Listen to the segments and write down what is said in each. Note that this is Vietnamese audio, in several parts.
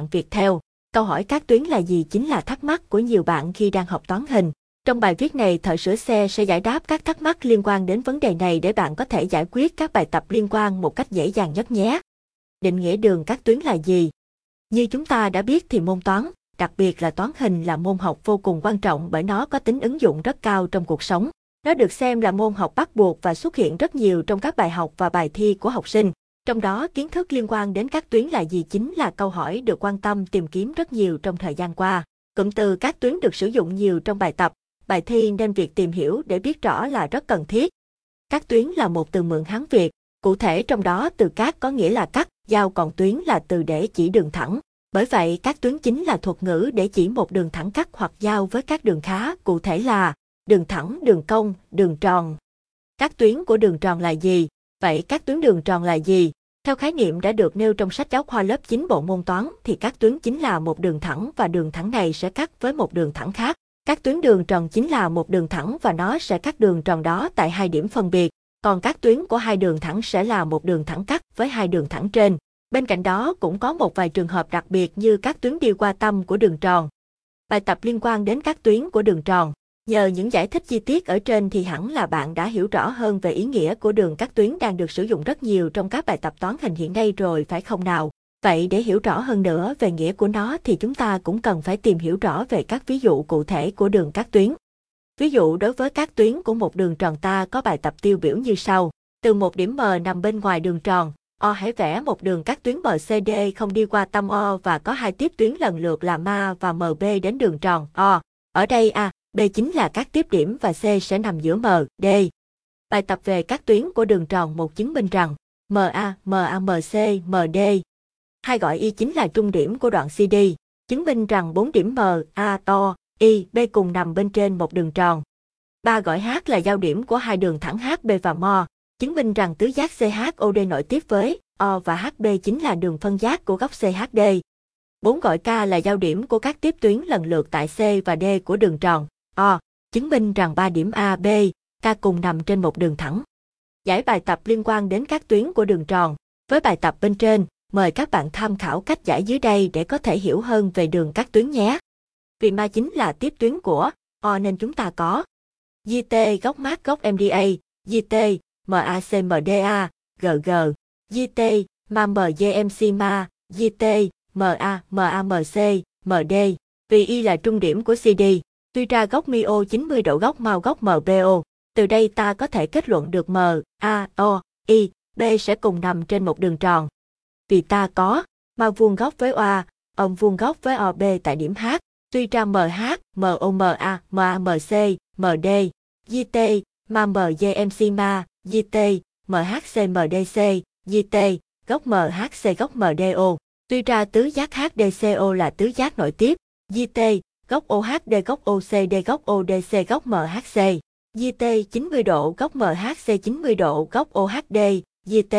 mạng Việt theo. Câu hỏi các tuyến là gì chính là thắc mắc của nhiều bạn khi đang học toán hình. Trong bài viết này, thợ sửa xe sẽ giải đáp các thắc mắc liên quan đến vấn đề này để bạn có thể giải quyết các bài tập liên quan một cách dễ dàng nhất nhé. Định nghĩa đường các tuyến là gì? Như chúng ta đã biết thì môn toán, đặc biệt là toán hình là môn học vô cùng quan trọng bởi nó có tính ứng dụng rất cao trong cuộc sống. Nó được xem là môn học bắt buộc và xuất hiện rất nhiều trong các bài học và bài thi của học sinh. Trong đó, kiến thức liên quan đến các tuyến là gì chính là câu hỏi được quan tâm tìm kiếm rất nhiều trong thời gian qua. Cụm từ các tuyến được sử dụng nhiều trong bài tập, bài thi nên việc tìm hiểu để biết rõ là rất cần thiết. Các tuyến là một từ mượn Hán Việt, cụ thể trong đó từ các có nghĩa là cắt, giao còn tuyến là từ để chỉ đường thẳng. Bởi vậy, các tuyến chính là thuật ngữ để chỉ một đường thẳng cắt hoặc giao với các đường khá, cụ thể là đường thẳng, đường cong, đường tròn. Các tuyến của đường tròn là gì? Vậy các tuyến đường tròn là gì? Theo khái niệm đã được nêu trong sách giáo khoa lớp 9 bộ môn toán, thì các tuyến chính là một đường thẳng và đường thẳng này sẽ cắt với một đường thẳng khác. Các tuyến đường tròn chính là một đường thẳng và nó sẽ cắt đường tròn đó tại hai điểm phân biệt. Còn các tuyến của hai đường thẳng sẽ là một đường thẳng cắt với hai đường thẳng trên. Bên cạnh đó cũng có một vài trường hợp đặc biệt như các tuyến đi qua tâm của đường tròn. Bài tập liên quan đến các tuyến của đường tròn. Nhờ những giải thích chi tiết ở trên thì hẳn là bạn đã hiểu rõ hơn về ý nghĩa của đường các tuyến đang được sử dụng rất nhiều trong các bài tập toán hình hiện nay rồi phải không nào? Vậy để hiểu rõ hơn nữa về nghĩa của nó thì chúng ta cũng cần phải tìm hiểu rõ về các ví dụ cụ thể của đường các tuyến. Ví dụ đối với các tuyến của một đường tròn ta có bài tập tiêu biểu như sau. Từ một điểm M nằm bên ngoài đường tròn, O hãy vẽ một đường các tuyến MCD không đi qua tâm O và có hai tiếp tuyến lần lượt là MA và MB đến đường tròn O. Ở đây A, B chính là các tiếp điểm và C sẽ nằm giữa M, D. Bài tập về các tuyến của đường tròn một chứng minh rằng MA, MAMC, MD. hai gọi Y chính là trung điểm của đoạn CD, chứng minh rằng bốn điểm M, A to, Y, B cùng nằm bên trên một đường tròn. Ba gọi H là giao điểm của hai đường thẳng HB và MO, chứng minh rằng tứ giác CHOD nội tiếp với O và HB chính là đường phân giác của góc CHD. Bốn gọi K là giao điểm của các tiếp tuyến lần lượt tại C và D của đường tròn. O, chứng minh rằng 3 điểm A, B, K cùng nằm trên một đường thẳng. Giải bài tập liên quan đến các tuyến của đường tròn. Với bài tập bên trên, mời các bạn tham khảo cách giải dưới đây để có thể hiểu hơn về đường các tuyến nhé. Vì ma chính là tiếp tuyến của O nên chúng ta có GT góc mát góc MDA, GT, MACMDA, GG, GT, ma MGMC ma, GT, MA, MAMC, MD. Vì Y là trung điểm của CD, Tuy ra góc MIO 90 độ góc màu góc MBO, từ đây ta có thể kết luận được M, A, O, I, B sẽ cùng nằm trên một đường tròn. Vì ta có mà vuông góc với OA, ông vuông góc với OB tại điểm H, tuy ra MH, MOMA, MAMC, MD, GT, ma MGMC ma, GT, MHC MDC, GT, góc MHC góc MDO. Tuy ra tứ giác HDCO là tứ giác nội tiếp, GT, góc OHD góc OCD góc ODC góc MHC, GT 90 độ góc MHC 90 độ góc OHD, GT,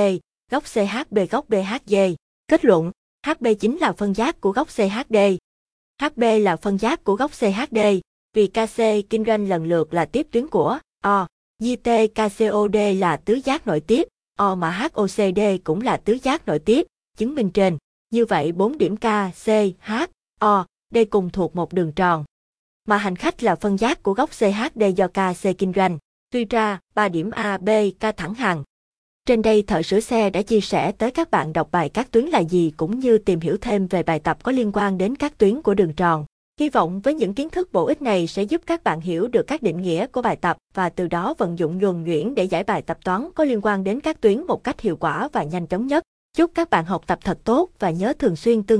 góc CHB góc BHG. Kết luận, HB chính là phân giác của góc CHD. HB là phân giác của góc CHD, vì KC kinh doanh lần lượt là tiếp tuyến của O, GT KCOD là tứ giác nội tiếp, O mà HOCD cũng là tứ giác nội tiếp, chứng minh trên. Như vậy 4 điểm K, C, H, O, đây cùng thuộc một đường tròn. Mà hành khách là phân giác của góc CHD do KC kinh doanh, tuy ra 3 điểm A, B, K thẳng hàng. Trên đây thợ sửa xe đã chia sẻ tới các bạn đọc bài các tuyến là gì cũng như tìm hiểu thêm về bài tập có liên quan đến các tuyến của đường tròn. Hy vọng với những kiến thức bổ ích này sẽ giúp các bạn hiểu được các định nghĩa của bài tập và từ đó vận dụng nhuần nhuyễn để giải bài tập toán có liên quan đến các tuyến một cách hiệu quả và nhanh chóng nhất. Chúc các bạn học tập thật tốt và nhớ thường xuyên tương